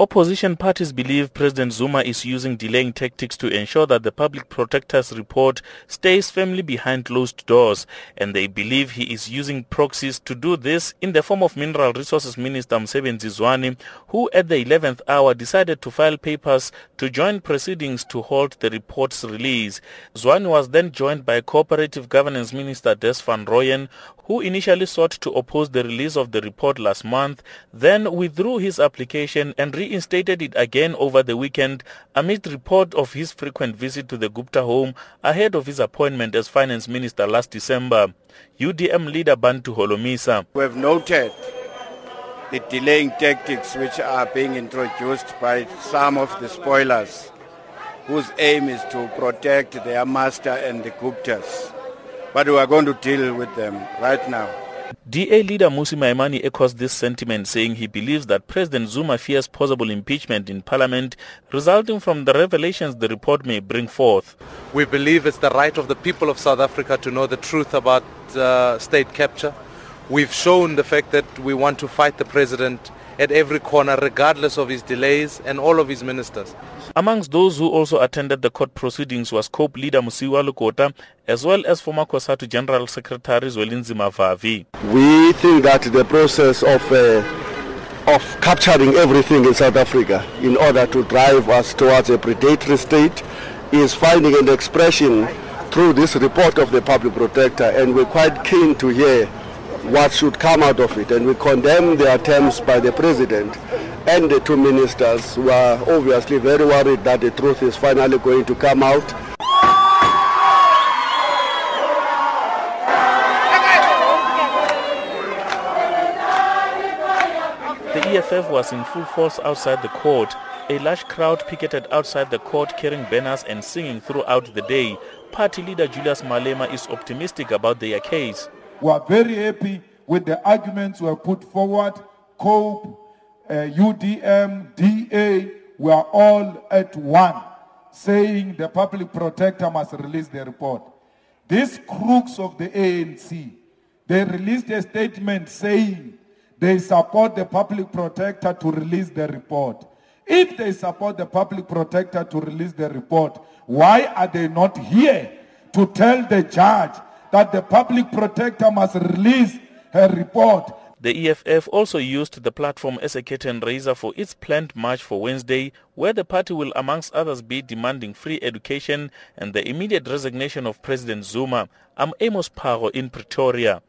Opposition parties believe President Zuma is using delaying tactics to ensure that the public protector's report stays firmly behind closed doors and they believe he is using proxies to do this in the form of Mineral Resources Minister Mosebenzi Zwane who at the 11th hour decided to file papers to join proceedings to halt the report's release. Zwane was then joined by Cooperative Governance Minister Des van Rooyen who initially sought to oppose the release of the report last month, then withdrew his application and reinstated it again over the weekend amid report of his frequent visit to the Gupta home ahead of his appointment as finance minister last December. UDM leader Bantu Holomisa. We have noted the delaying tactics which are being introduced by some of the spoilers whose aim is to protect their master and the Guptas but we are going to deal with them right now. DA leader Mmusi Maimane echoes this sentiment, saying he believes that President Zuma fears possible impeachment in parliament resulting from the revelations the report may bring forth. We believe it's the right of the people of South Africa to know the truth about uh, state capture. We've shown the fact that we want to fight the president at every corner, regardless of his delays and all of his ministers. Amongst those who also attended the court proceedings was COPE leader Mosiuoa Lekota, as well as former COSATU General Secretary Zwelinzima Vavi. We think that the process of uh, of capturing everything in South Africa in order to drive us towards a predatory state is finding an expression through this report of the public protector and we're quite keen to hear what should come out of it and we condemn the attempts by the president and the two ministers who are obviously very worried that the truth is finally going to come out. The EFF was in full force outside the court. A large crowd picketed outside the court carrying banners and singing throughout the day. Party leader Julius Malema is optimistic about their case. We are very happy with the arguments we have put forward. COPE, uh, UDM, DA, we are all at one saying the public protector must release the report. These crooks of the ANC, they released a statement saying they support the public protector to release the report. If they support the public protector to release the report, why are they not here to tell the judge that the public protector must release her report? The EFF also used the platform as a curtain raiser for its planned march for Wednesday, where the party will amongst others be demanding free education and the immediate resignation of President Zuma. I'm Amos Paro in Pretoria.